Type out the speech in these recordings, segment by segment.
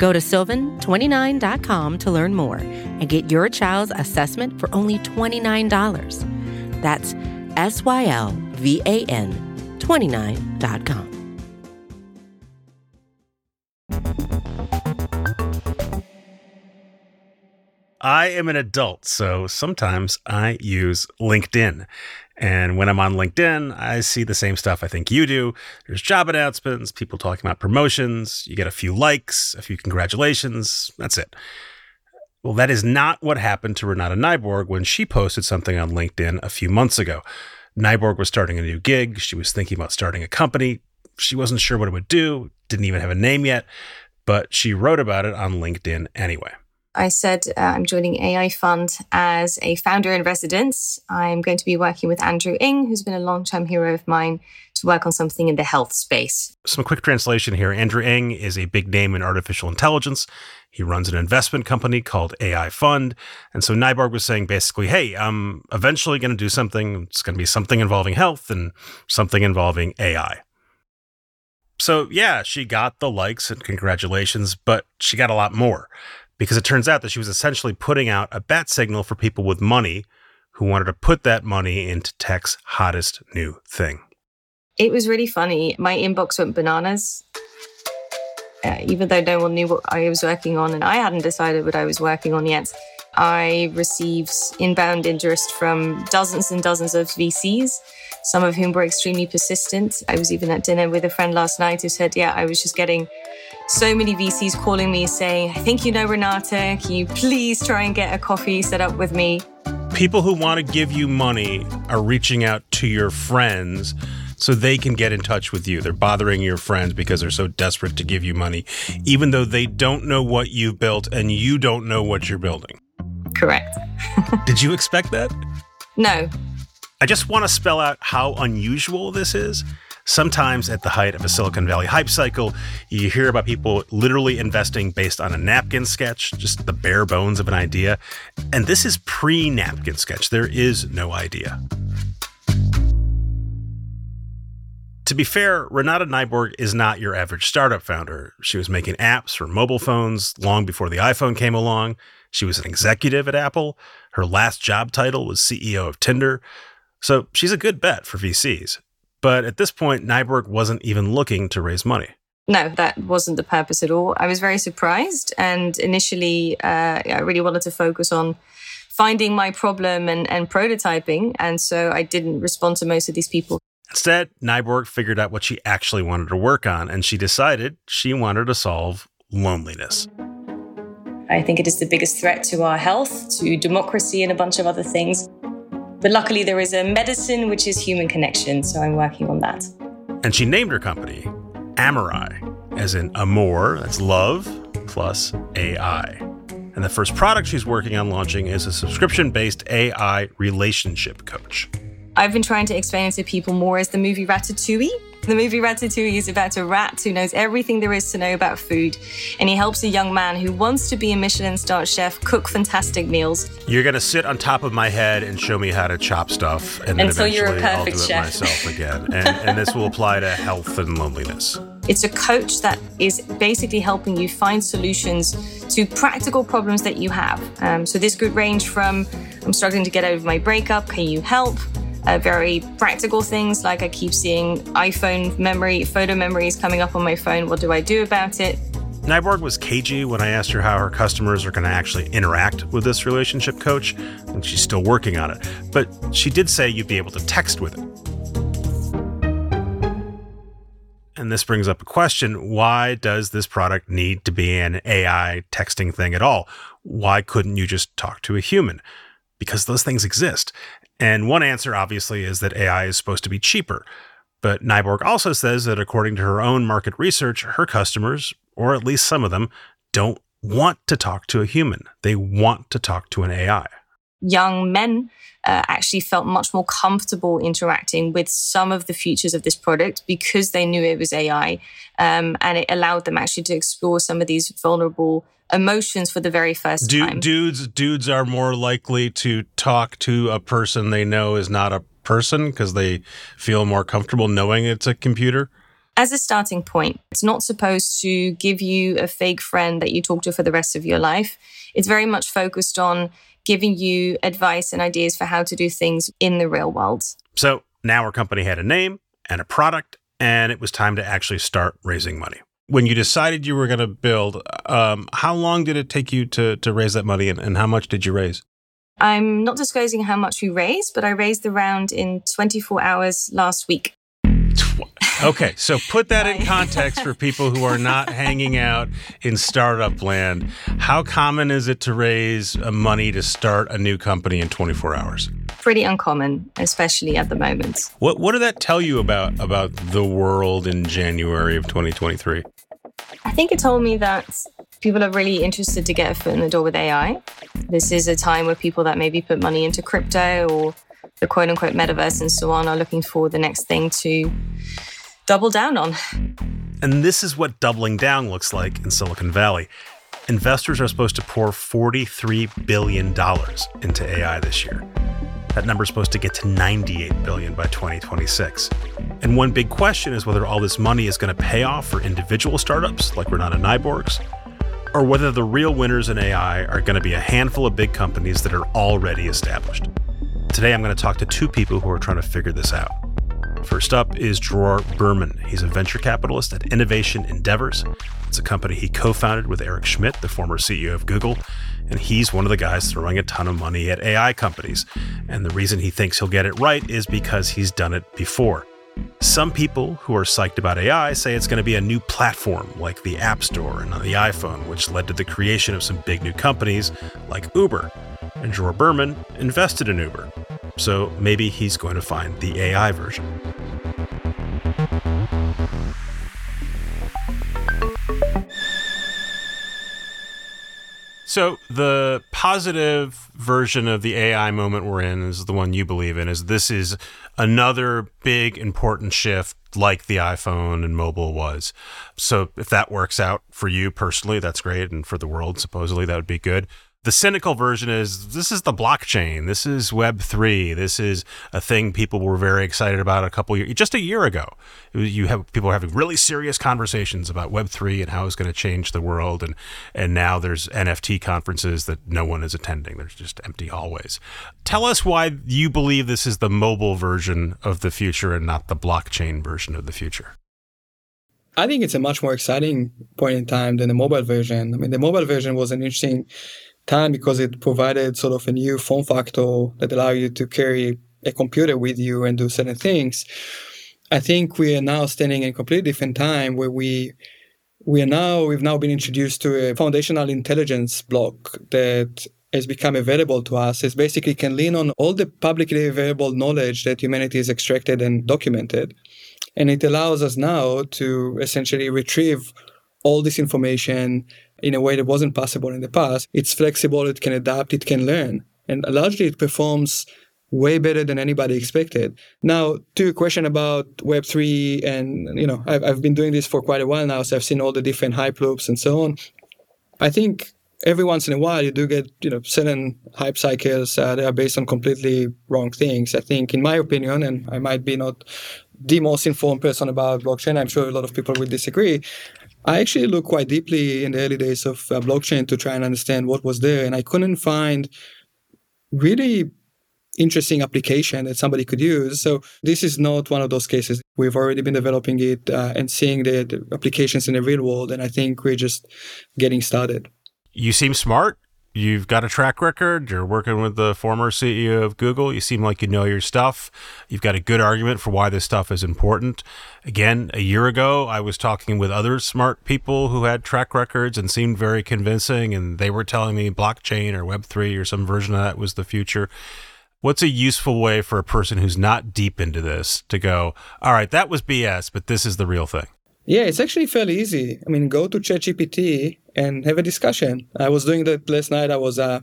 Go to sylvan29.com to learn more and get your child's assessment for only $29. That's S Y L V A N 29.com. I am an adult, so sometimes I use LinkedIn. And when I'm on LinkedIn, I see the same stuff I think you do. There's job announcements, people talking about promotions, you get a few likes, a few congratulations. That's it. Well, that is not what happened to Renate Nyborg when she posted something on LinkedIn a few months ago. Nyborg was starting a new gig. She was thinking about starting a company. She wasn't sure what it would do, didn't even have a name yet, but she wrote about it on LinkedIn anyway. I said uh, I'm joining AI Fund as a founder in residence. I'm going to be working with Andrew Ng, who's been a long-time hero of mine, to work on something in the health space. Some quick translation here. Andrew Ng is a big name in artificial intelligence. He runs an investment company called AI Fund. And so Nyborg was saying basically, hey, I'm eventually going to do something. It's going to be something involving health and something involving AI. So, yeah, she got the likes and congratulations, but she got a lot more because it turns out that she was essentially putting out a bat signal for people with money who wanted to put that money into tech's hottest new thing. It was really funny. My inbox went bananas. Uh, even though no one knew what I was working on and I hadn't decided what I was working on yet, I received inbound interest from dozens and dozens of VCs, some of whom were extremely persistent. I was even at dinner with a friend last night who said, Yeah, I was just getting so many VCs calling me saying, I think you know Renate. Can you please try and get a coffee set up with me? People who want to give you money are reaching out to your friends so they can get in touch with you. They're bothering your friends because they're so desperate to give you money, even though they don't know what you've built and you don't know what you're building. Correct. Did you expect that? No. I just want to spell out how unusual this is. Sometimes at the height of a Silicon Valley hype cycle, you hear about people literally investing based on a napkin sketch, just the bare bones of an idea. And this is pre napkin sketch. There is no idea. To be fair, Renate Nyborg is not your average startup founder. She was making apps for mobile phones long before the iPhone came along. She was an executive at Apple. Her last job title was CEO of Tinder. So she's a good bet for VCs. But at this point, Nyborg wasn't even looking to raise money. No, that wasn't the purpose at all. I was very surprised. And initially, uh, I really wanted to focus on finding my problem and, and prototyping. And so I didn't respond to most of these people. Instead, Nyborg figured out what she actually wanted to work on, and she decided she wanted to solve loneliness. I think it is the biggest threat to our health, to democracy, and a bunch of other things. But luckily, there is a medicine which is human connection, so I'm working on that. And she named her company Amorai, as in amor, that's love, plus AI. And the first product she's working on launching is a subscription based AI relationship coach. I've been trying to explain it to people more as the movie Ratatouille. The movie Ratatouille is about a rat who knows everything there is to know about food, and he helps a young man who wants to be a Michelin star chef cook fantastic meals. You're gonna sit on top of my head and show me how to chop stuff, and then Until eventually you're a I'll do perfect it chef. myself again. And, and this will apply to health and loneliness. It's a coach that is basically helping you find solutions to practical problems that you have. Um, so this could range from I'm struggling to get over my breakup, can you help? Uh, very practical things like I keep seeing iPhone memory, photo memories coming up on my phone. What do I do about it? Nyborg was cagey when I asked her how her customers are going to actually interact with this relationship coach, and she's still working on it. But she did say you'd be able to text with it. And this brings up a question why does this product need to be an AI texting thing at all? Why couldn't you just talk to a human? Because those things exist. And one answer, obviously, is that AI is supposed to be cheaper. But Nyborg also says that according to her own market research, her customers, or at least some of them, don't want to talk to a human. They want to talk to an AI. Young men uh, actually felt much more comfortable interacting with some of the features of this product because they knew it was AI. Um, and it allowed them actually to explore some of these vulnerable emotions for the very first Du- time. Dudes, dudes are more likely to talk to a person they know is not a person because they feel more comfortable knowing it's a computer. as a starting point, it's not supposed to give you a fake friend that you talk to for the rest of your life. It's very much focused on giving you advice and ideas for how to do things in the real world. So now our company had a name and a product, and it was time to actually start raising money. When you decided you were going to build, um, how long did it take you to to raise that money, and, and how much did you raise? I'm not disclosing how much we raised, but I raised the round in 24 hours last week. Okay, so put that in context for people who are not hanging out in startup land. How common is it to raise uh, money to start a new company in 24 hours? Pretty uncommon, especially at the moment. What what did that tell you about about the world in January of 2023? I think it told me that people are really interested to get a foot in the door with AI. This is a time where people that maybe put money into crypto or the quote unquote metaverse and so on are looking for the next thing to double down on. And this is what doubling down looks like in Silicon Valley. Investors are supposed to pour $43 billion into AI this year. That number is supposed to get to 98 billion by 2026. And one big question is whether all this money is going to pay off for individual startups like Renate Nyborg's, or whether the real winners in AI are going to be a handful of big companies that are already established. Today, I'm going to talk to two people who are trying to figure this out. First up is Dror Berman. He's a venture capitalist at Innovation Endeavors. It's a company he co founded with Eric Schmidt, the former CEO of Google. And he's one of the guys throwing a ton of money at AI companies. And the reason he thinks he'll get it right is because he's done it before. Some people who are psyched about AI say it's going to be a new platform like the App Store and on the iPhone, which led to the creation of some big new companies like Uber. And Dror Berman invested in Uber. So maybe he's going to find the AI version. So the positive version of the AI moment we're in is the one you believe in is this is another big important shift like the iPhone and mobile was. So if that works out for you personally, that's great and for the world supposedly that would be good. The cynical version is this is the blockchain. This is Web three. This is a thing people were very excited about a couple years, just a year ago. You have people having really serious conversations about Web three and how it's going to change the world, and and now there's NFT conferences that no one is attending. There's just empty hallways. Tell us why you believe this is the mobile version of the future and not the blockchain version of the future. I think it's a much more exciting point in time than the mobile version. I mean, the mobile version was an interesting time because it provided sort of a new form factor that allowed you to carry a computer with you and do certain things. I think we are now standing in a completely different time where we we are now we've now been introduced to a foundational intelligence block that has become available to us is basically can lean on all the publicly available knowledge that humanity has extracted and documented and it allows us now to essentially retrieve all this information in a way that wasn't possible in the past. It's flexible, it can adapt, it can learn. And largely it performs way better than anybody expected. Now, to your question about Web3, and you know, I've, I've been doing this for quite a while now, so I've seen all the different hype loops and so on. I think every once in a while you do get you know certain hype cycles uh, that are based on completely wrong things. I think, in my opinion, and I might be not the most informed person about blockchain. I'm sure a lot of people will disagree. I actually looked quite deeply in the early days of uh, blockchain to try and understand what was there, and I couldn't find really interesting application that somebody could use. So this is not one of those cases. We've already been developing it uh, and seeing the, the applications in the real world, and I think we're just getting started. You seem smart. You've got a track record. You're working with the former CEO of Google. You seem like you know your stuff. You've got a good argument for why this stuff is important. Again, a year ago, I was talking with other smart people who had track records and seemed very convincing, and they were telling me blockchain or Web3 or some version of that was the future. What's a useful way for a person who's not deep into this to go, all right, that was BS, but this is the real thing? Yeah, it's actually fairly easy. I mean, go to ChatGPT and have a discussion. I was doing that last night. I was uh,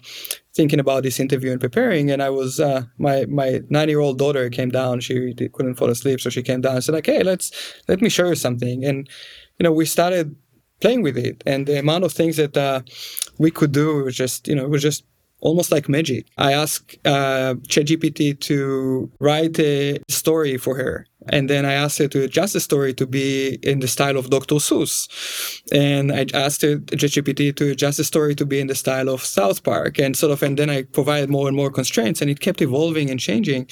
thinking about this interview and preparing, and I was uh, my my nine year old daughter came down. She couldn't fall asleep, so she came down and said, "Like, hey, let's let me show you something." And you know, we started playing with it, and the amount of things that uh, we could do was just you know it was just almost like magic. I asked uh, ChatGPT to write a story for her and then I asked her to adjust the story to be in the style of Dr. Seuss. And I asked ChatGPT to adjust the story to be in the style of South Park. And sort of, and then I provided more and more constraints and it kept evolving and changing.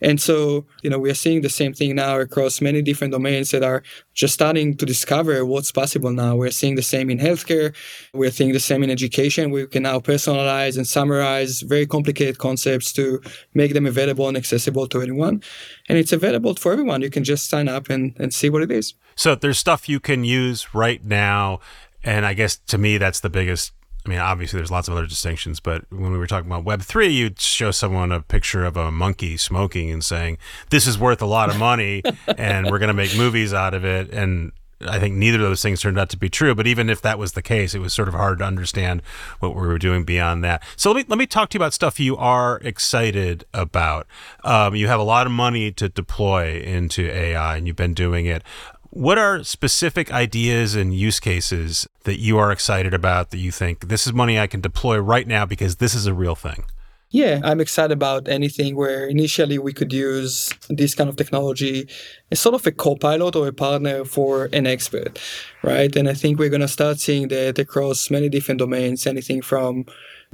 And so, you know, we are seeing the same thing now across many different domains that are just starting to discover what's possible now. We're seeing the same in healthcare. We're seeing the same in education. We can now personalize and summarize very complicated concepts to make them available and accessible to anyone. And it's available for everyone. You can just sign up and, and see what it is. So there's stuff you can use right now. And I guess to me, that's the biggest I mean, obviously, there's lots of other distinctions, but when we were talking about Web three, you'd show someone a picture of a monkey smoking and saying, "This is worth a lot of money, and we're going to make movies out of it." And I think neither of those things turned out to be true. But even if that was the case, it was sort of hard to understand what we were doing beyond that. So let me let me talk to you about stuff you are excited about. Um, you have a lot of money to deploy into AI, and you've been doing it. What are specific ideas and use cases that you are excited about that you think this is money I can deploy right now because this is a real thing? Yeah, I'm excited about anything where initially we could use this kind of technology as sort of a co-pilot or a partner for an expert, right? And I think we're going to start seeing that across many different domains, anything from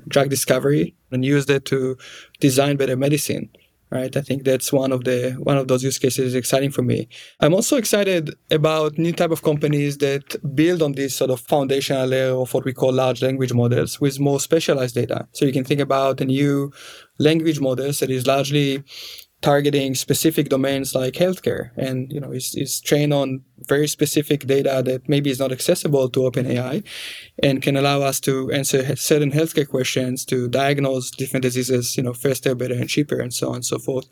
drug discovery and use that to design better medicine right? I think that's one of the one of those use cases is exciting for me. I'm also excited about new type of companies that build on this sort of foundational layer of what we call large language models with more specialized data. So you can think about a new language models that is largely targeting specific domains like healthcare. And you know is, is trained on very specific data that maybe is not accessible to OpenAI and can allow us to answer certain healthcare questions to diagnose different diseases you know faster better and cheaper and so on and so forth.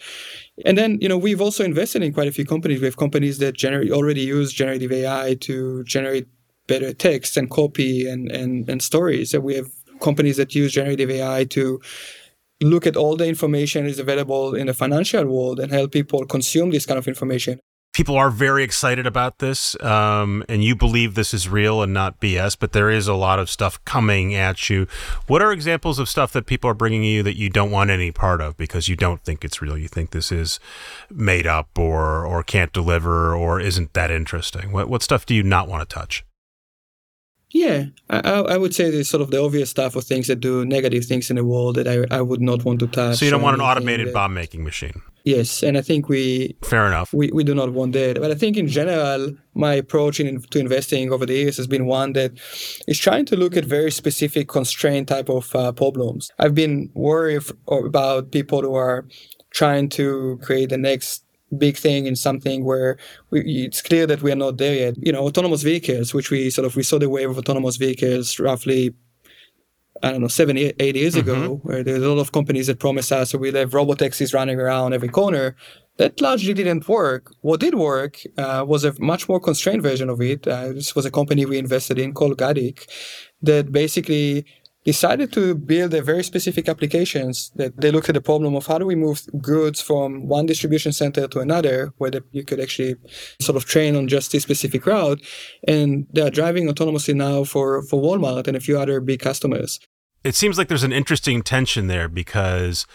And then you know we've also invested in quite a few companies. We have companies that generate already use generative AI to generate better text and copy and and, and stories. And we have companies that use generative AI to look at all the information is available in the financial world and help people consume this kind of information. People are very excited about this, um, and you believe this is real and not BS, but there is a lot of stuff coming at you. What are examples of stuff that people are bringing you that you don't want any part of because you don't think it's real? You think this is made up or, or can't deliver or isn't that interesting? What, what stuff do you not want to touch? Yeah, I, I would say there's sort of the obvious stuff of things that do negative things in the world that I, I would not want to touch. So you don't want an automated that, bomb making machine. Yes, and I think we fair enough. We, we do not want that, but I think in general, my approach in, to investing over the years has been one that is trying to look at very specific constraint type of uh, problems. I've been worried about people who are trying to create the next big thing in something where we, it's clear that we are not there yet. You know, autonomous vehicles, which we sort of we saw the wave of autonomous vehicles roughly. I don't know, seven, eight years mm-hmm. ago, where there's a lot of companies that promised us so we'll have robotaxis running around every corner. That largely didn't work. What did work uh, was a much more constrained version of it. Uh, this was a company we invested in called Gatik that basically decided to build a very specific applications that they looked at the problem of how do we move goods from one distribution center to another where the, you could actually sort of train on just this specific route. And they're driving autonomously now for, for walmart and a few other big customers. It seems like there's an interesting tension there because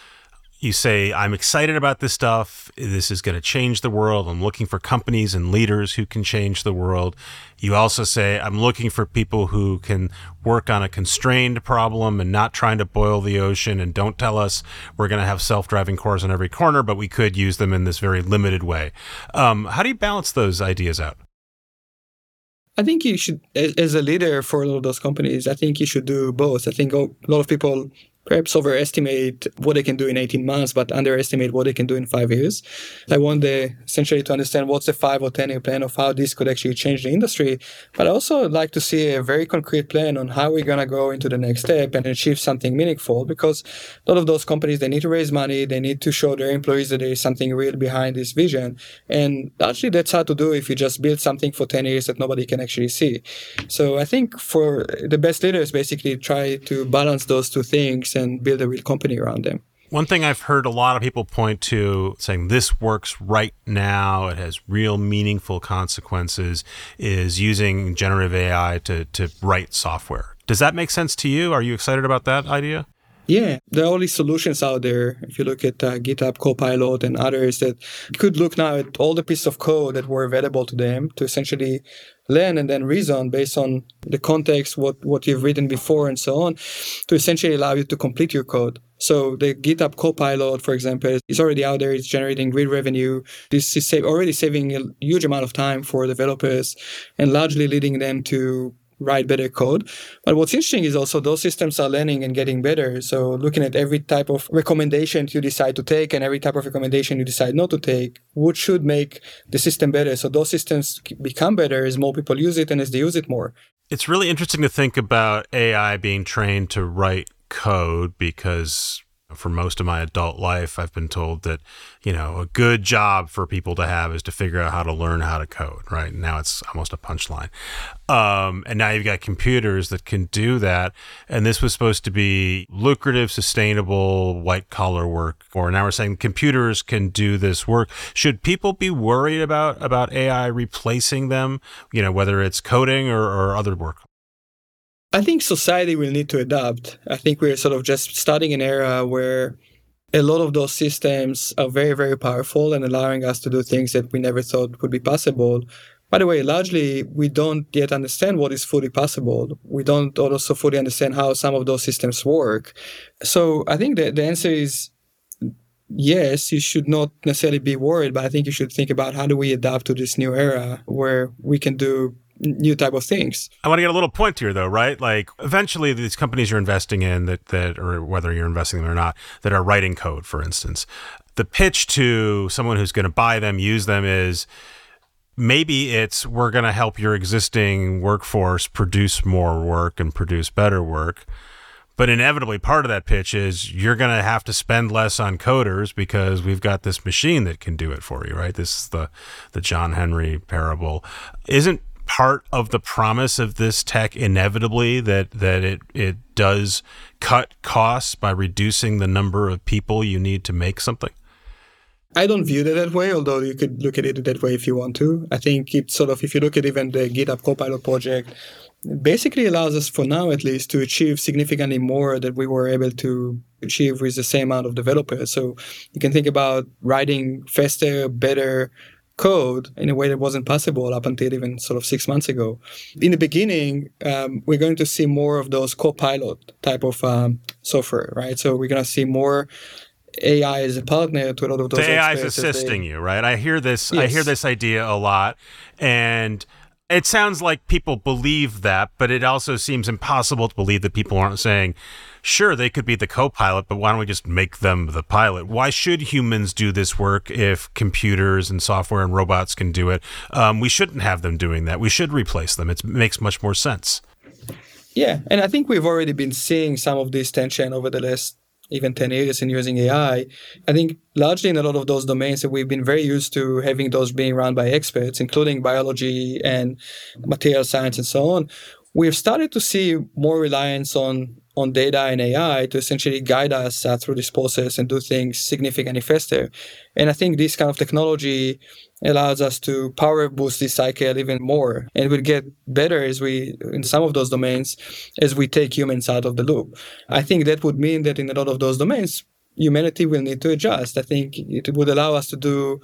you say, I'm excited about this stuff. This is going to change the world. I'm looking for companies and leaders who can change the world. You also say, I'm looking for people who can work on a constrained problem and not trying to boil the ocean. And don't tell us we're going to have self driving cars on every corner, but we could use them in this very limited way. Um, how do you balance those ideas out? I think you should, as a leader for a lot of those companies, I think you should do both. I think a lot of people perhaps overestimate what they can do in 18 months, but underestimate what they can do in five years. I want the, essentially to understand what's the five or 10 year plan of how this could actually change the industry. But I also like to see a very concrete plan on how we're going to go into the next step and achieve something meaningful because a lot of those companies, they need to raise money. They need to show their employees that there is something real behind this vision. And actually that's hard to do if you just build something for 10 years that nobody can actually see. So I think for the best leaders, basically try to balance those two things and build a real company around them. One thing I've heard a lot of people point to saying this works right now, it has real meaningful consequences, is using generative AI to, to write software. Does that make sense to you? Are you excited about that idea? Yeah, there are all these solutions out there. If you look at uh, GitHub Copilot and others that could look now at all the pieces of code that were available to them to essentially learn and then reason based on the context, what, what you've written before and so on, to essentially allow you to complete your code. So the GitHub Copilot, for example, is already out there. It's generating great revenue. This is save, already saving a huge amount of time for developers and largely leading them to write better code. But what's interesting is also those systems are learning and getting better. So looking at every type of recommendation you decide to take and every type of recommendation you decide not to take, what should make the system better. So those systems become better as more people use it and as they use it more. It's really interesting to think about AI being trained to write code because for most of my adult life, I've been told that, you know, a good job for people to have is to figure out how to learn how to code, right? Now it's almost a punchline. Um, and now you've got computers that can do that. And this was supposed to be lucrative, sustainable, white collar work. Or now we're saying computers can do this work. Should people be worried about, about AI replacing them, you know, whether it's coding or, or other work? I think society will need to adapt. I think we're sort of just starting an era where a lot of those systems are very, very powerful and allowing us to do things that we never thought would be possible. By the way, largely, we don't yet understand what is fully possible. We don't also fully understand how some of those systems work. So I think that the answer is yes, you should not necessarily be worried, but I think you should think about how do we adapt to this new era where we can do new type of things. I want to get a little point here though, right? Like eventually these companies you're investing in that that or whether you're investing in them or not that are writing code, for instance. The pitch to someone who's going to buy them, use them is maybe it's we're going to help your existing workforce produce more work and produce better work. But inevitably, part of that pitch is you're going to have to spend less on coders because we've got this machine that can do it for you, right? This is the the John Henry parable. Isn't part of the promise of this tech inevitably that that it it does cut costs by reducing the number of people you need to make something? I don't view it that way, although you could look at it that way if you want to. I think it sort of, if you look at even the GitHub Copilot project, basically allows us, for now at least, to achieve significantly more that we were able to achieve with the same amount of developers. So you can think about writing faster, better, code in a way that wasn't possible up until even sort of six months ago. In the beginning, um, we're going to see more of those co-pilot type of um, software, right? So we're going to see more AI as a partner to a lot of those. The AI is assisting they, you, right? I hear this. Yes. I hear this idea a lot, and it sounds like people believe that, but it also seems impossible to believe that people aren't saying, sure, they could be the co pilot, but why don't we just make them the pilot? Why should humans do this work if computers and software and robots can do it? Um, we shouldn't have them doing that. We should replace them. It's, it makes much more sense. Yeah. And I think we've already been seeing some of this tension over the last even 10 years in using AI. I think largely in a lot of those domains that we've been very used to having those being run by experts, including biology and material science and so on, we've started to see more reliance on on data and AI to essentially guide us uh, through this process and do things significantly faster. And I think this kind of technology allows us to power boost this cycle even more. And it will get better as we, in some of those domains, as we take humans out of the loop. I think that would mean that in a lot of those domains, humanity will need to adjust. I think it would allow us to do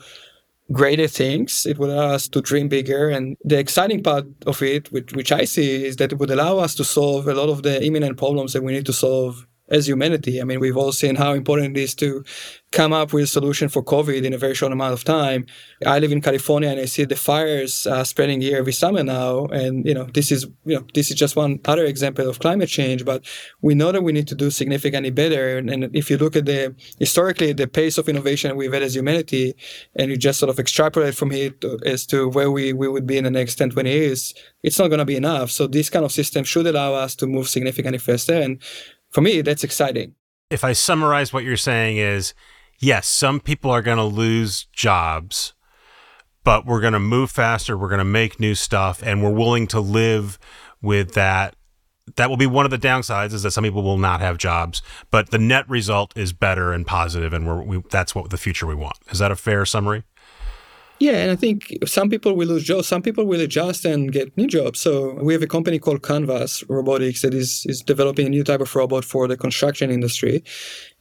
greater things. It would allow us to dream bigger. And the exciting part of it, which, which I see, is that it would allow us to solve a lot of the imminent problems that we need to solve as humanity. I mean, we've all seen how important it is to come up with a solution for COVID in a very short amount of time. I live in California and I see the fires uh, spreading here every summer now. And, you know, this is, you know, this is just one other example of climate change, but we know that we need to do significantly better. And, and if you look at the, historically, the pace of innovation we've had as humanity, and you just sort of extrapolate from it as to where we, we would be in the next 10, 20 years, it's not going to be enough. So this kind of system should allow us to move significantly faster. And for me, that's exciting. If I summarize what you're saying is, yes, some people are going to lose jobs, but we're going to move faster. We're going to make new stuff, and we're willing to live with that. That will be one of the downsides is that some people will not have jobs, but the net result is better and positive, and we're, we, that's what the future we want. Is that a fair summary? Yeah, and I think some people will lose jobs, some people will adjust and get new jobs. So we have a company called Canvas Robotics that is, is developing a new type of robot for the construction industry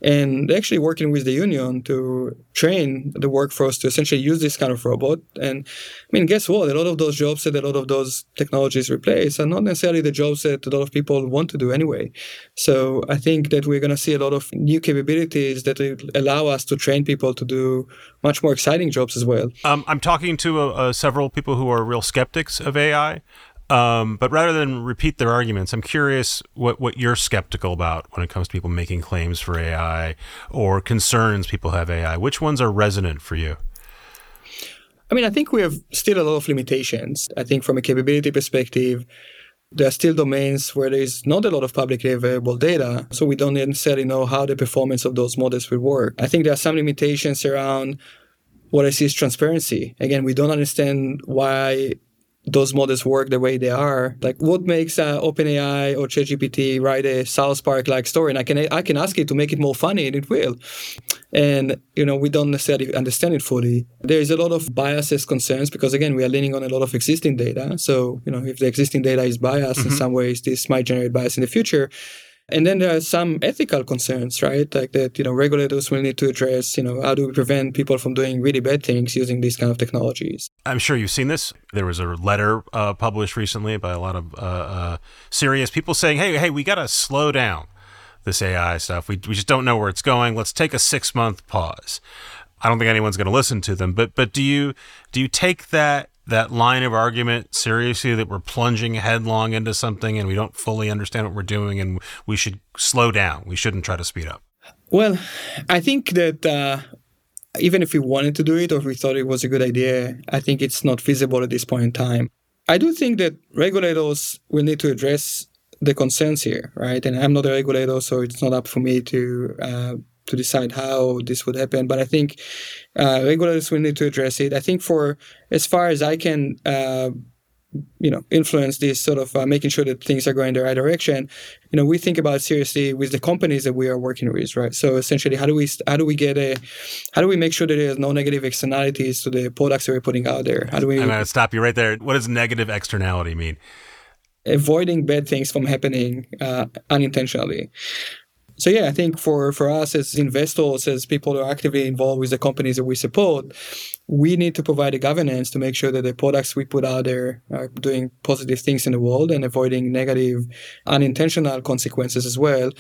and they're actually working with the union to train the workforce to essentially use this kind of robot. And I mean, guess what? A lot of those jobs that a lot of those technologies replace are not necessarily the jobs that a lot of people want to do anyway. So I think that we're going to see a lot of new capabilities that allow us to train people to do much more exciting jobs as well. Um, I'm talking to uh, uh, several people who are real skeptics of AI. Um, but rather than repeat their arguments, I'm curious what, what you're skeptical about when it comes to people making claims for AI or concerns people have AI. Which ones are resonant for you? I mean, I think we have still a lot of limitations. I think from a capability perspective, there are still domains where there is not a lot of publicly available data, so we don't necessarily know how the performance of those models will work. I think there are some limitations around what I see is transparency. Again, we don't understand why those models work the way they are. Like, what makes uh, OpenAI or ChatGPT write a South Park like story? And I can I can ask it to make it more funny, and it will. And you know, we don't necessarily understand it fully. There is a lot of biases concerns because again, we are leaning on a lot of existing data. So you know, if the existing data is biased mm-hmm. in some ways, this might generate bias in the future. And then there are some ethical concerns, right? Like that, you know, regulators will need to address, you know, how do we prevent people from doing really bad things using these kind of technologies? I'm sure you've seen this. There was a letter uh, published recently by a lot of uh, uh, serious people saying, hey, hey, we got to slow down this AI stuff. We, we just don't know where it's going. Let's take a six month pause. I don't think anyone's going to listen to them, but but do you do you take that that line of argument seriously that we're plunging headlong into something and we don't fully understand what we're doing and we should slow down. We shouldn't try to speed up. Well, I think that uh, even if we wanted to do it or if we thought it was a good idea, I think it's not feasible at this point in time. I do think that regulators will need to address the concerns here, right? And I'm not a regulator, so it's not up for me to uh, to decide how this would happen. But I think uh, regulators will need to address it. I think for as far as I can, uh, you know, influence this sort of uh, making sure that things are going in the right direction. You know, we think about seriously with the companies that we are working with, right? So essentially, how do we how do we get a how do we make sure that there's no negative externalities to the products that we're putting out there? How do we? I'm going to stop you right there. What does negative externality mean? Avoiding bad things from happening uh, unintentionally so yeah, I think for for us as investors, as people who are actively involved with the companies that we support, we need to provide a governance to make sure that the products we put out there are doing positive things in the world and avoiding negative, unintentional consequences as well.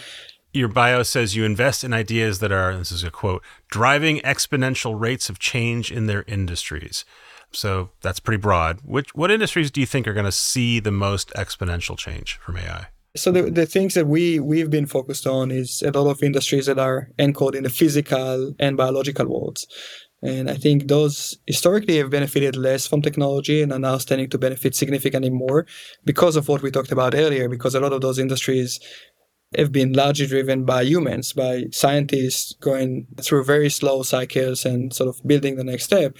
Your bio says you invest in ideas that are, this is a quote, driving exponential rates of change in their industries. So that's pretty broad. Which what industries do you think are going to see the most exponential change from AI? So the, the things that we we've been focused on is a lot of industries that are encoded in the physical and biological worlds. And I think those historically have benefited less from technology and are now standing to benefit significantly more because of what we talked about earlier, because a lot of those industries have been largely driven by humans, by scientists going through very slow cycles and sort of building the next step.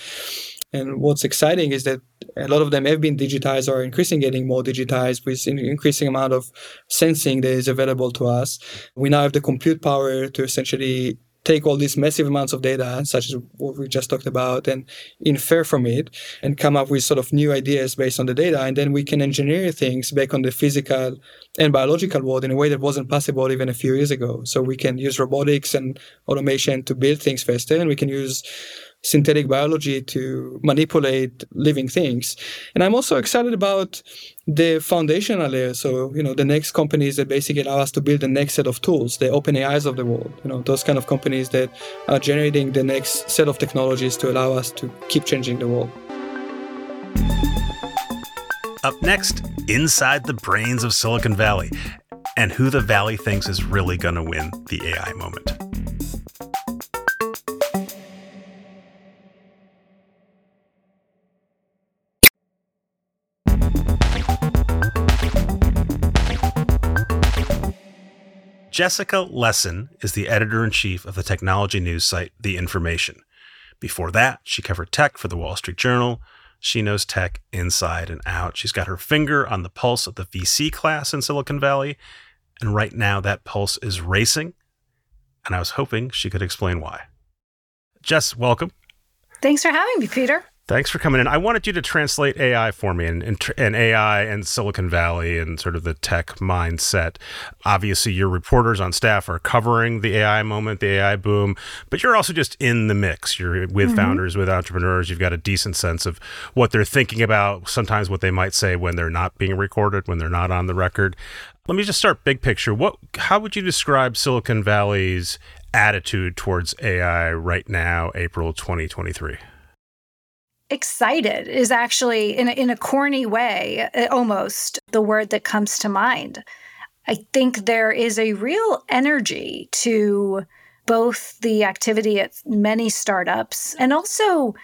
And what's exciting is that a lot of them have been digitized or increasingly getting more digitized with an increasing amount of sensing that is available to us. We now have the compute power to essentially take all these massive amounts of data, such as what we just talked about, and infer from it and come up with sort of new ideas based on the data. And then we can engineer things back on the physical and biological world in a way that wasn't possible even a few years ago. So we can use robotics and automation to build things faster, and we can use synthetic biology to manipulate living things. And I'm also excited about the foundational layer. So, you know, the next companies that basically allow us to build the next set of tools, the open AIs of the world, you know, those kind of companies that are generating the next set of technologies to allow us to keep changing the world. Up next, inside the brains of Silicon Valley and who the Valley thinks is really going to win the AI moment. Jessica Lessin is the editor in chief of the technology news site The Information. Before that, she covered tech for the Wall Street Journal. She knows tech inside and out. She's got her finger on the pulse of the VC class in Silicon Valley, and right now that pulse is racing. And I was hoping she could explain why. Jess, welcome. Thanks for having me, Peter. Thanks for coming in. I wanted you to translate AI for me and, and, and, AI and Silicon Valley and sort of the tech mindset. Obviously, your reporters on staff are covering the AI moment, the AI boom, but you're also just in the mix. You're with mm-hmm. founders, with entrepreneurs. You've got a decent sense of what they're thinking about, sometimes what they might say when they're not being recorded, when they're not on the record. Let me just start big picture. What how would you describe Silicon Valley's attitude towards AI right now, April 2023? Excited is actually in a, in a corny way uh, almost the word that comes to mind. I think there is a real energy to both the activity at many startups and also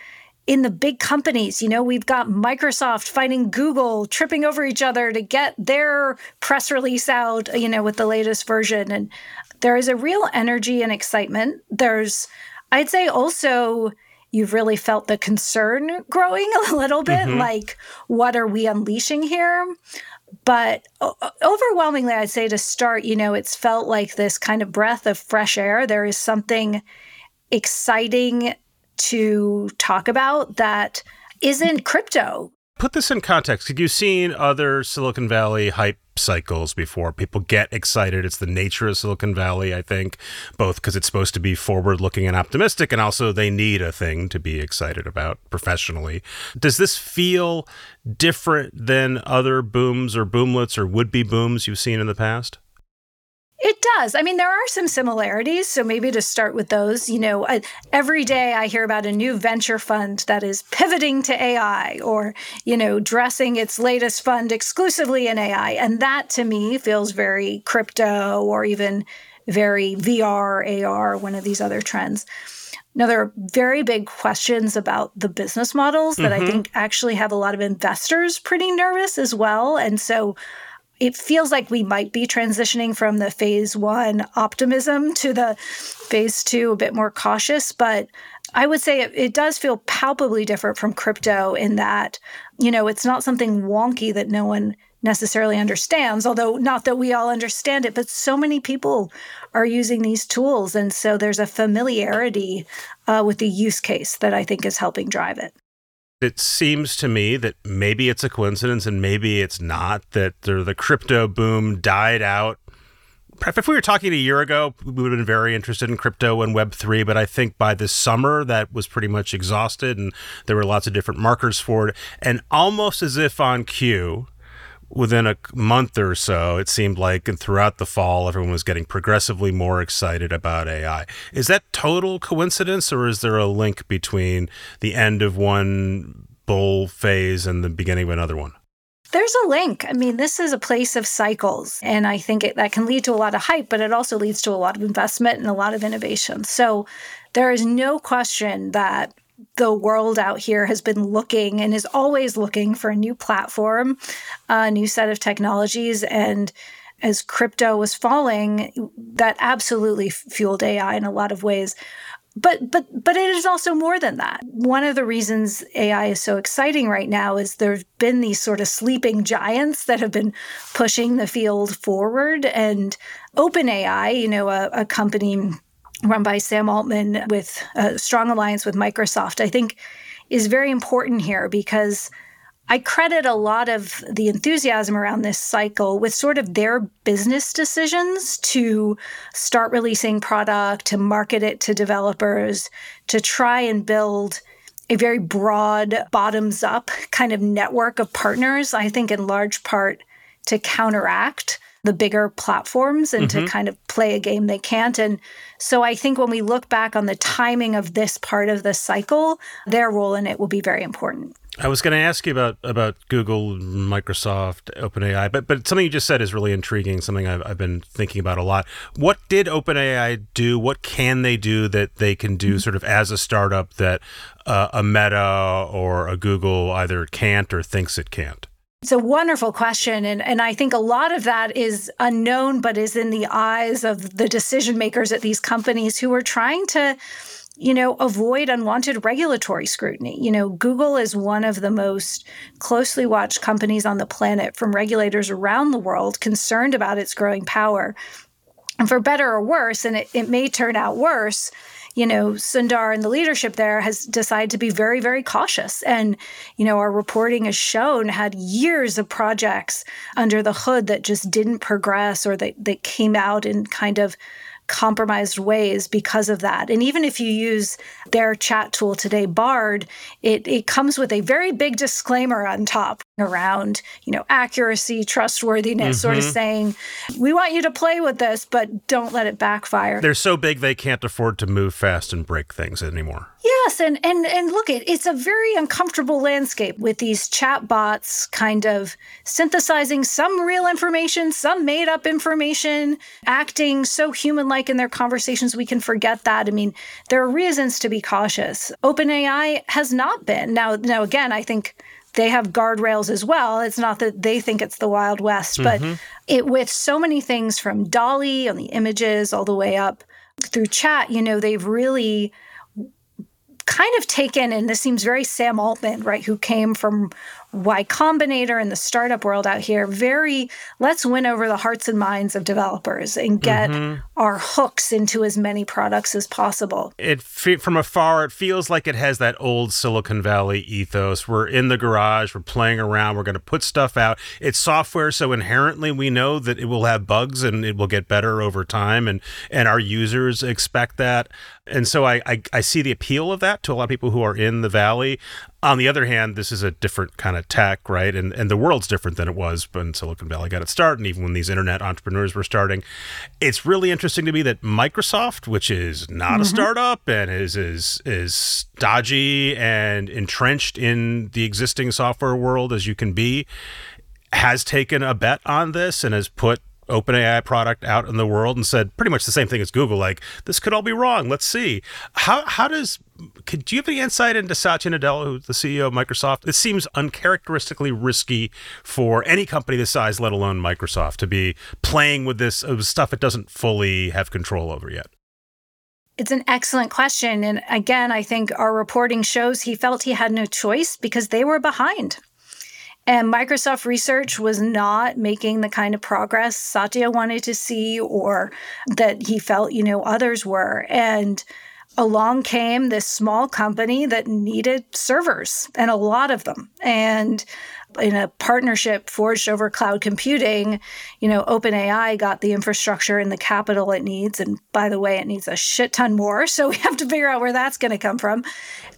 in the big companies. You know we've got microsoft fighting google tripping over each other to get their press release out you know with the latest version. And there is a real energy and excitement. There's i'd say also you've really felt the concern growing a little bit mm-hmm. like what are we unleashing here but overwhelmingly i'd say to start you know it's felt like this kind of breath of fresh air there is something exciting to talk about that isn't crypto put this in context. Have you seen other Silicon Valley hype cycles before? People get excited. It's the nature of Silicon Valley, I think, both because it's supposed to be forward looking and optimistic, and also they need a thing to be excited about professionally. Does this feel different than other booms or boomlets or would be booms you've seen in the past? It does. I mean, there are some similarities. So maybe to start with those, you know, I, every day I hear about a new venture fund that is pivoting to AI or, you know, dressing its latest fund exclusively in AI. And that to me feels very crypto or even very VR, AR, one of these other trends. Now, there are very big questions about the business models that mm-hmm. I think actually have a lot of investors pretty nervous as well. And so it feels like we might be transitioning from the phase one optimism to the phase two a bit more cautious. But I would say it, it, does feel palpably different from crypto in that, you know, it's not something wonky that no one necessarily understands, although not that we all understand it, but so many people are using these tools. And so there's a familiarity uh, with the use case that I think is helping drive it it seems to me that maybe it's a coincidence and maybe it's not that the, crypto boom died out if we were talking a year ago, we would have been very interested in crypto and Web3, but I think by this summer that was pretty much exhausted and there were lots of different markers for it. And almost as if on cue, within a month or so, it seemed like, and throughout the fall, everyone was getting progressively more excited about AI. Is that total coincidence, or is there a link between the end of one bull phase and the beginning of another one? There's a link. I mean, this is a place of cycles, and I think it, that can lead to a lot of hype, but it also leads to a lot of investment and a lot of innovation. So there is no question that the world out here has been looking and is always looking for a new platform, a new set of technologies. And as crypto was falling, that absolutely fueled AI in a lot of ways. But but but it is also more than that. One of the reasons AI is so exciting right now is there've been these sort of sleeping giants that have been pushing the field forward. And OpenAI, you know, a, a company run by Sam Altman with a strong alliance with Microsoft, I think is very important here because I credit a lot of the enthusiasm around this cycle with sort of their business decisions to start releasing product, to market it to developers, to try and build a very broad bottoms up kind of network of partners, I think in large part to counteract the bigger platforms and mm-hmm. to kind of play a game they can't. And so I think when we look back on the timing of this part of the cycle, their role in it will be very important. I was going to ask you about about Google, Microsoft, OpenAI, but but something you just said is really intriguing. Something I've, I've been thinking about a lot. What did OpenAI do? What can they do that they can do mm-hmm. sort of as a startup that uh, a Meta or a Google either can't or thinks it can't? It's a wonderful question. And, and I think a lot of that is unknown, but is in the eyes of the decision makers at these companies who are trying to, you know, avoid unwanted regulatory scrutiny. You know, Google is one of the most closely watched companies on the planet from regulators around the world concerned about its growing power. And for better or worse, and it, it may turn out worse, you know, Sundar and the leadership there has decided to be very, very cautious. And, you know, our reporting has shown had years of projects under the hood that just didn't progress or that, that came out in kind of compromised ways because of that. And even if you use their chat tool today, Bard, it, it comes with a very big disclaimer on top around, you know, accuracy, trustworthiness, mm-hmm. sort of mm-hmm. saying, we want you to play with this, but don't let it backfire. They're so big they can't afford to move fast and break things anymore. Yes, and and and look, it it's a very uncomfortable landscape with these chat bots kind of synthesizing some real information, some made up information, acting so human like in their conversations we can forget that. I mean, there are reasons to be cautious. OpenAI has not been. Now now again, I think they have guardrails as well. It's not that they think it's the Wild West, but mm-hmm. it with so many things from DALL-E on the images all the way up through chat, you know, they've really kind of taken, and this seems very Sam Altman, right, who came from Y Combinator in the startup world out here, very let's win over the hearts and minds of developers and get mm-hmm. our hooks into as many products as possible. It from afar, it feels like it has that old Silicon Valley ethos. We're in the garage, we're playing around, we're going to put stuff out. It's software, so inherently we know that it will have bugs and it will get better over time, and and our users expect that. And so I, I, I see the appeal of that to a lot of people who are in the valley. On the other hand, this is a different kind of tech, right? And and the world's different than it was when Silicon Valley got its start, and even when these internet entrepreneurs were starting. It's really interesting to me that Microsoft, which is not mm-hmm. a startup and is is is dodgy and entrenched in the existing software world as you can be, has taken a bet on this and has put OpenAI product out in the world and said pretty much the same thing as Google, like this could all be wrong. Let's see. How how does could do you have any insight into Satya Nadella, who's the CEO of Microsoft? It seems uncharacteristically risky for any company this size, let alone Microsoft, to be playing with this uh, stuff it doesn't fully have control over yet. It's an excellent question. And again, I think our reporting shows he felt he had no choice because they were behind. And Microsoft Research was not making the kind of progress Satya wanted to see or that he felt, you know, others were. And along came this small company that needed servers and a lot of them. And in a partnership forged over cloud computing, you know, OpenAI got the infrastructure and the capital it needs. And by the way, it needs a shit ton more. So we have to figure out where that's going to come from.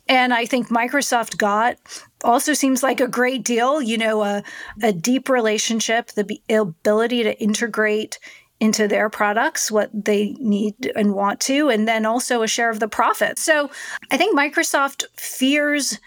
And I think Microsoft got also seems like a great deal, you know, a, a deep relationship, the ability to integrate into their products what they need and want to, and then also a share of the profit. So I think Microsoft fears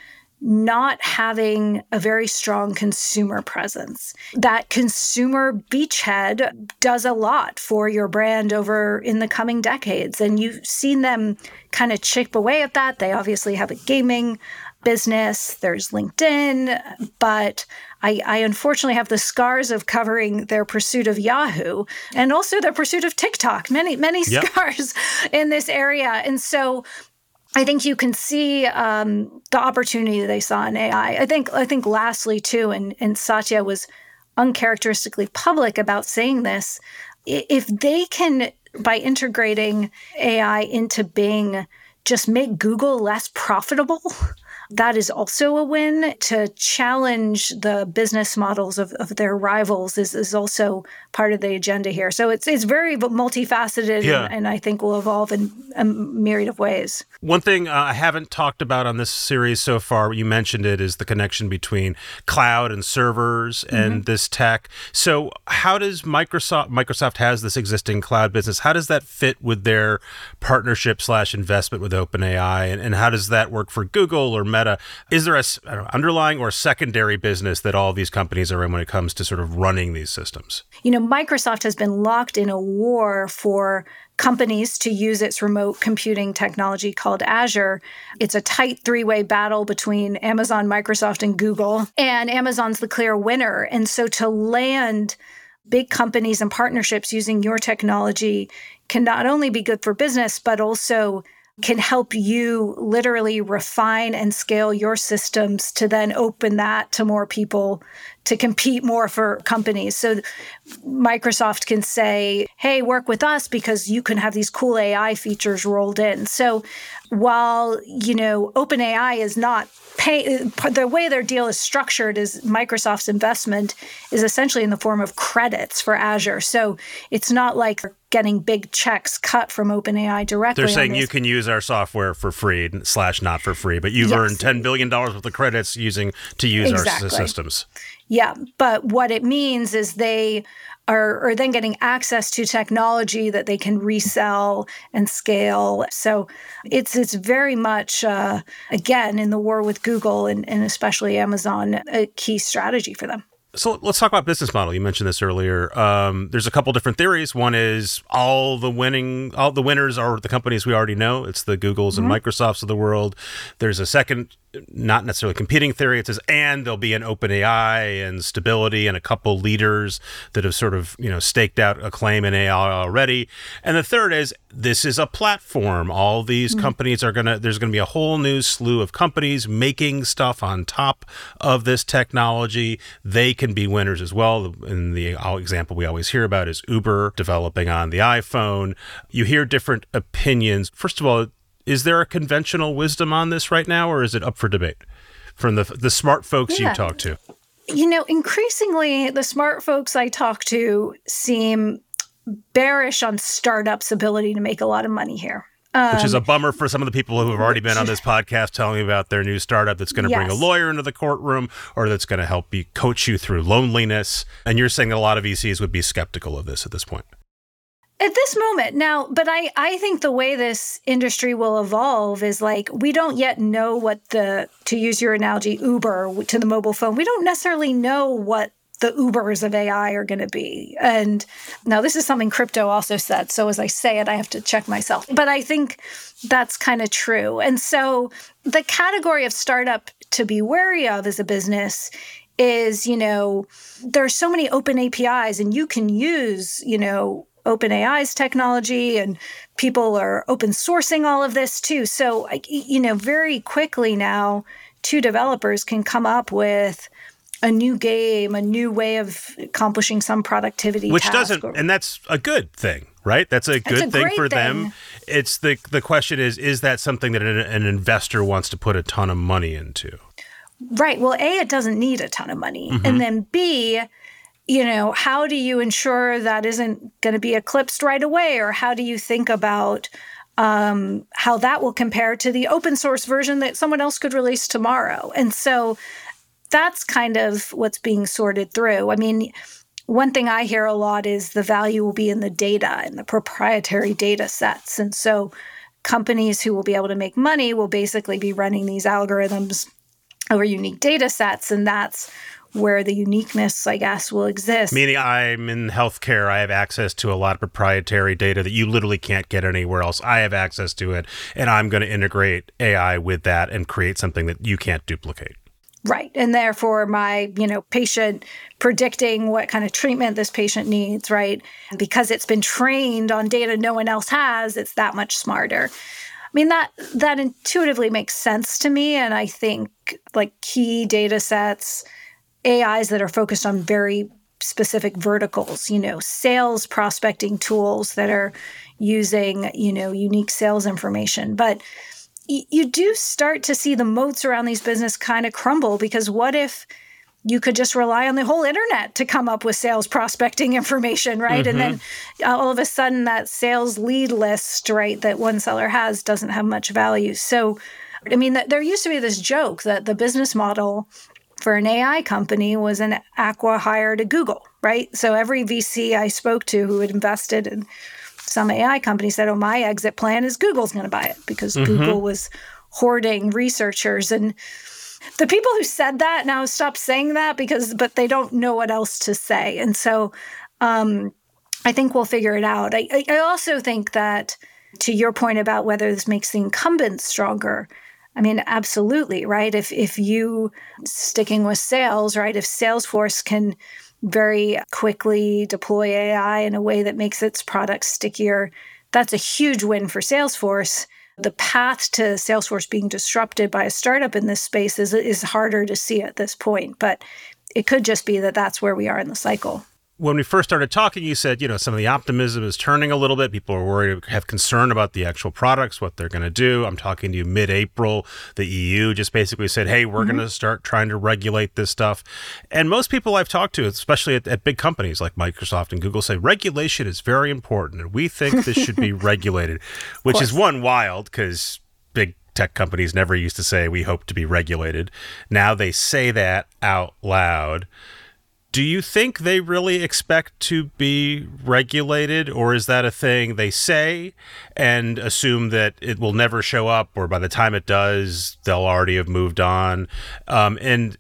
not having a very strong consumer presence. That consumer beachhead does a lot for your brand over in the coming decades. And you've seen them kind of chip away at that. They obviously have a gaming business, there's LinkedIn, but I, I, unfortunately have the scars of covering their pursuit of Yahoo and also their pursuit of TikTok. Many, many yep. scars in this area. And so I think you can see um, the opportunity they saw in AI. I think I think lastly too, and, and Satya was uncharacteristically public about saying this. If they can by integrating AI into Bing just make Google less profitable, that is also a win. To challenge the business models of, of their rivals is, is also part of the agenda here. So it's it's very multifaceted yeah. and, and, I think will evolve in a myriad of ways. One thing uh, I haven't talked about on this series so far, you mentioned it, is the connection between cloud and servers and mm-hmm. this tech. So how does Microsoft Microsoft has this existing cloud business? How does that fit with their partnership slash investment with OpenAI, and, and how does that work for Google or Meta? Is there a know, underlying or secondary business that all these companies are in when it comes to sort of running these systems? You know, Microsoft has been locked in a war for companies to use its remote computing technology called Azure. It's a tight three way battle between Amazon, Microsoft, and Google, and Amazon's the clear winner. And so to land big companies and partnerships using your technology can not only be good for business, but also can help you literally refine and scale your systems to then open that to more people to compete more for companies. So Microsoft can say, hey, work with us because you can have these cool AI features rolled in. So while, you know, OpenAI is not pay the way their deal is structured is Microsoft's investment is essentially in the form of credits for Azure. So it's not like getting big checks cut from OpenAI directly. They're saying you can use our software for free slash not for free, but you've yes. earned ten billion dollars worth of credits using to use exactly. our systems. Yeah, but what it means is they are, are then getting access to technology that they can resell and scale. So it's it's very much uh, again in the war with Google and, and especially Amazon a key strategy for them. So let's talk about business model. You mentioned this earlier. Um, there's a couple different theories. One is all the winning, all the winners are the companies we already know. It's the Googles mm-hmm. and Microsofts of the world. There's a second not necessarily competing theory. It says, and there'll be an open AI and stability and a couple leaders that have sort of, you know, staked out a claim in AI already. And the third is this is a platform. All these mm-hmm. companies are going to, there's going to be a whole new slew of companies making stuff on top of this technology. They can be winners as well. And the example we always hear about is Uber developing on the iPhone. You hear different opinions. First of all, is there a conventional wisdom on this right now, or is it up for debate from the the smart folks yeah. you talk to? You know, increasingly the smart folks I talk to seem bearish on startups' ability to make a lot of money here. Um, Which is a um, bummer for some of the people who have already been on this podcast telling about their new startup that's going to yes. bring a lawyer into the courtroom or that's going to help you coach you through loneliness. And you're saying that a lot of VCs would be skeptical of this at this point at this moment now but i i think the way this industry will evolve is like we don't yet know what the to use your analogy uber to the mobile phone we don't necessarily know what the ubers of ai are going to be. And now this is something crypto also said so as i say it i have to check myself. But i think that's kind of true. And so the category of startup to be wary of as a business is you know there's so many open apis and you can use you know OpenAI's technology and people are open sourcing all of this too. So, you know, very quickly now, two developers can come up with a new game, a new way of accomplishing some productivity. Which doesn't, or, and that's a good thing, right? That's a good a thing for thing. them. It's the the question is, is that something that an, an, investor wants to put a ton of money into? Right. Well, a it doesn't need a ton of money, mm-hmm. and then b you know, how do you ensure that isn't going to be eclipsed right away? Or how do you think about um, how that will compare to the open source version that someone else could release tomorrow? And so that's kind of what's being sorted through. I mean, one thing I hear a lot is the value will be in the data and the proprietary data sets. And so companies who will be able to make money will basically be running these algorithms over unique data sets. And that's where the uniqueness, I guess, will exist. Meaning, I'm in healthcare. I have access to a lot of proprietary data that you literally can't get anywhere else. I have access to it, and I'm going to integrate AI with that and create something that you can't duplicate. Right. And therefore, my, you know, patient predicting what kind of treatment this patient needs, right? Because it's been trained on data no one else has, it's that much smarter. I mean that that intuitively makes sense to me and I think like key data sets AIs that are focused on very specific verticals, you know, sales prospecting tools that are using, you know, unique sales information. But you do start to see the moats around these business kind of crumble because what if you could just rely on the whole internet to come up with sales prospecting information, right? Mm-hmm. And then mm-hmm. all of a sudden, that sales lead list, right, that one seller has doesn't have much value. So, I mean, there used to be this joke that the business model for an AI company was an acqui-hire to Google, right? So every VC I spoke to who had invested in some AI company said, "Oh, my exit plan is Google's going to buy it because mm-hmm. Google was hoarding researchers and." the people who said that now stop saying that because but they don't know what else to say and so um, i think we'll figure it out I, I also think that to your point about whether this makes the incumbents stronger i mean absolutely right if if you sticking with sales right if salesforce can very quickly deploy ai in a way that makes its products stickier. That's a huge win for salesforce. The path to Salesforce being disrupted by a startup in this space is is harder to see at this point, but it could just be that that's where we are in the cycle when we first started talking, you said, you know, some of the optimism is turning a little bit. People are worried, have concern about the actual products, what they're going to do. I'm talking to you mid April. The EU just basically said, hey, we're mm-hmm. going to start trying to regulate this stuff. And most people I've talked to, especially at, at, big companies like Microsoft and Google, say regulation is very important. And we think this should be regulated, which is one wild because big tech companies never used to say, we hope to be regulated. Now they say that out loud do you think they really expect to be regulated or is that a thing they say and assume that it will never show up or by the time it does they'll already have moved on um, and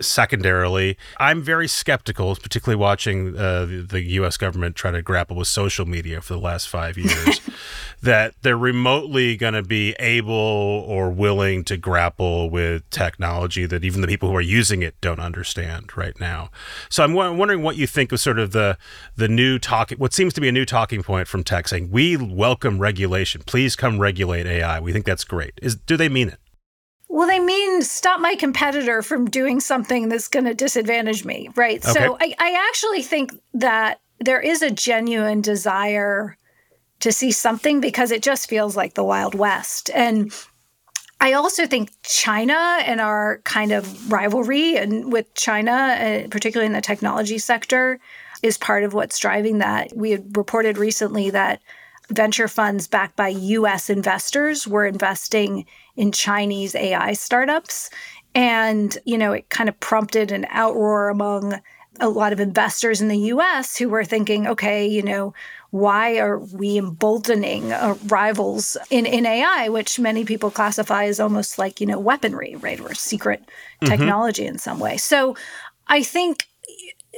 secondarily, I'm very skeptical, particularly watching uh, the, the, U.S. government try to grapple with social media for the last five years, that they're remotely going to be able or willing to grapple with technology that even the people who are using it don't understand right now. So I'm w- wondering what you think of sort of the the new talk, what seems to be a new talking point from tech, saying we welcome regulation. Please come regulate AI. We think that's great. Is do they mean it? Well, they mean stop my competitor from doing something that's going to disadvantage me, right? Okay. So I, I actually think that there is a genuine desire to see something because it just feels like the Wild West. And I also think China and our kind of rivalry and with China, uh, particularly in the technology sector, is part of what's driving that. We had reported recently that venture funds backed by US investors were investing in Chinese AI startups. And, you know, it kind of prompted an outroar among a lot of investors in the US who were thinking, okay, you know, why are we emboldening uh, rivals in, in AI, which many people classify as almost like, you know, weaponry, right? Or secret mm-hmm. technology in some way. So I think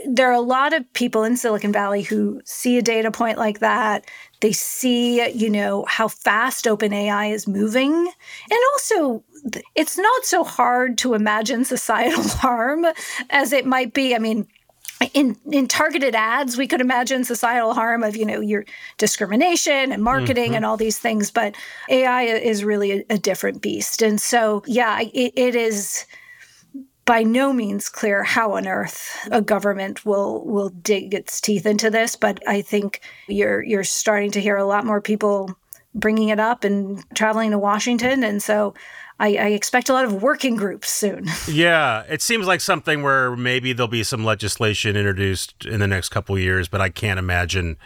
there are a lot of people in Silicon Valley who see a data point like that. They see, you know, how fast OpenAI is moving. And also, it's not so hard to imagine societal harm as it might be. I mean, in in targeted ads we could imagine societal harm of you know your discrimination and marketing mm-hmm. and all these things but ai is really a, a different beast and so yeah it, it is by no means clear how on earth a government will will dig its teeth into this, but I think you're you're starting to hear a lot more people bringing it up and traveling to Washington, and so I, I, expect a lot of working groups soon. yeah, it seems like something where maybe there'll be some legislation introduced in the next couple years, but I can't imagine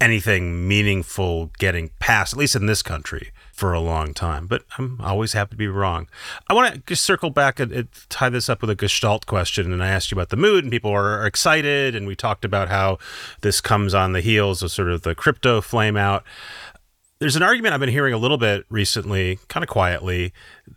anything meaningful getting passed, at least in this country for a long time, but I'm always happy to be wrong. I want to just circle back and, and, tie this up with a Gestalt question. And I asked you about the mood, and people are, are excited. And we talked about how this comes on the heels of sort of the crypto flame out there's an argument I've been hearing a little bit recently, kind of quietly,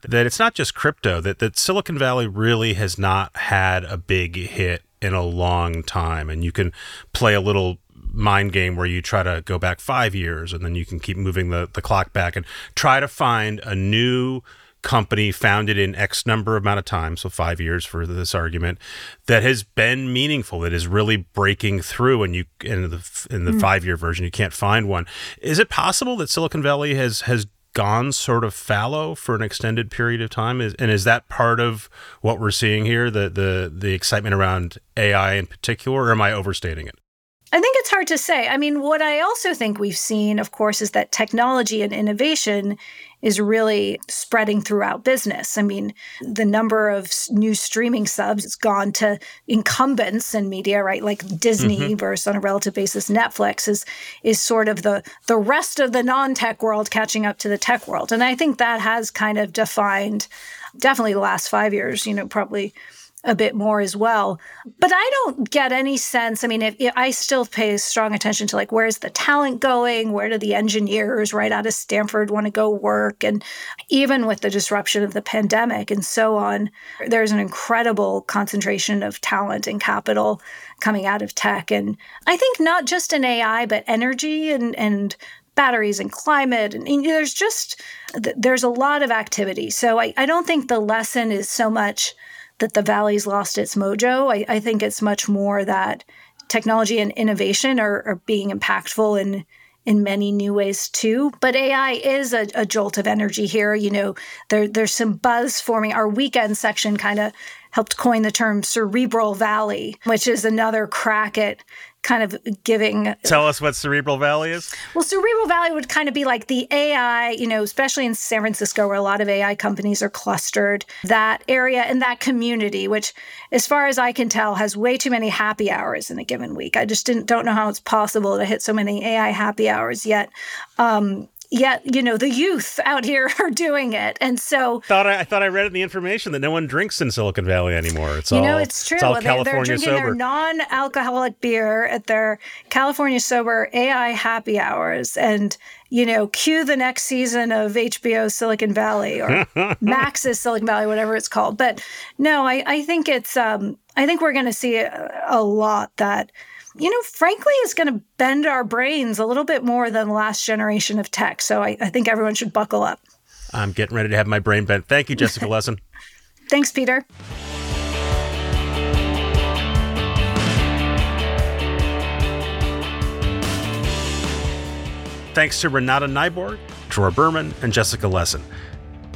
that it's not just crypto, that, that Silicon Valley really has not had a big hit in a long time. And you can play a little mind game where you try to go back five years and then you can keep moving the, the clock back and try to find a new company founded in X number amount of time, so five years for this argument, that has been meaningful, that is really breaking through. And you in the in the mm. five year version, you can't find one. Is it possible that Silicon Valley has has gone sort of fallow for an extended period of time? Is, and is that part of what we're seeing here, the the the excitement around AI in particular, or am I overstating it? I think it's hard to say. I mean, what I also think we've seen, of course, is that technology and innovation is really spreading throughout business. I mean, the number of new streaming subs has gone to incumbents in media, right? Like Disney mm-hmm. versus on a relative basis Netflix is is sort of the the rest of the non-tech world catching up to the tech world. And I think that has kind of defined definitely the last 5 years, you know, probably a bit more as well. But I don't get any sense. I mean, if, if I still pay strong attention to like where's the talent going? Where do the engineers right out of Stanford want to go work? And even with the disruption of the pandemic and so on, there's an incredible concentration of talent and capital coming out of tech. And I think not just in AI, but energy and and batteries and climate and, and there's just there's a lot of activity so I, I don't think the lesson is so much that the valley's lost its mojo. I, I think it's much more that technology and innovation are, are being impactful in in many new ways too. But AI is a, a jolt of energy here. You know, there there's some buzz forming. Our weekend section kind of helped coin the term cerebral valley, which is another crack at kind of giving. Tell us what Cerebral Valley is. Well, Cerebral Valley would kind of be like the AI, you know, especially in San Francisco, where a lot of AI companies are clustered, that area and that community, which, as far as I can tell, has way too many happy hours in a given week. I just didn't don't know how it's possible to hit so many AI happy hours yet. Um, yet you know the youth out here are doing it. And so thought I, I, thought i read in the information that no one drinks in silicon valley anymore. It's you all know it's true. it's all well, california they, are drinking sober. their non-alcoholic beer at their california sober ai happy hours and you know cue the next season of hbo silicon valley or max's silicon valley whatever it's called. But no i, I think it's um, i think we're going to see a, a lot that you know, frankly, is going to bend our brains a little bit more than the last generation of tech. So I, I think everyone should buckle up. I'm getting ready to have my brain bent. Thank you, Jessica Lessin. Thanks, Peter. Thanks to Renate Nyborg, Dror Berman, and Jessica Lessin.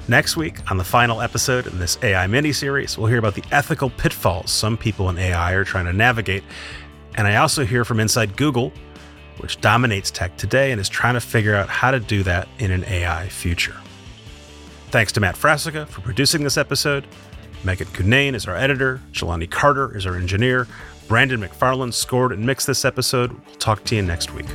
Next week, on the final episode in this AI mini series, we'll hear about the ethical pitfalls some people in AI are trying to navigate and I also hear from inside Google, which dominates tech today and is trying to figure out how to do that in an AI future. Thanks to Matt Frassica for producing this episode. Megan Cunane is our editor. Jelani Carter is our engineer. Brandon McFarland scored and mixed this episode. We'll talk to you next week.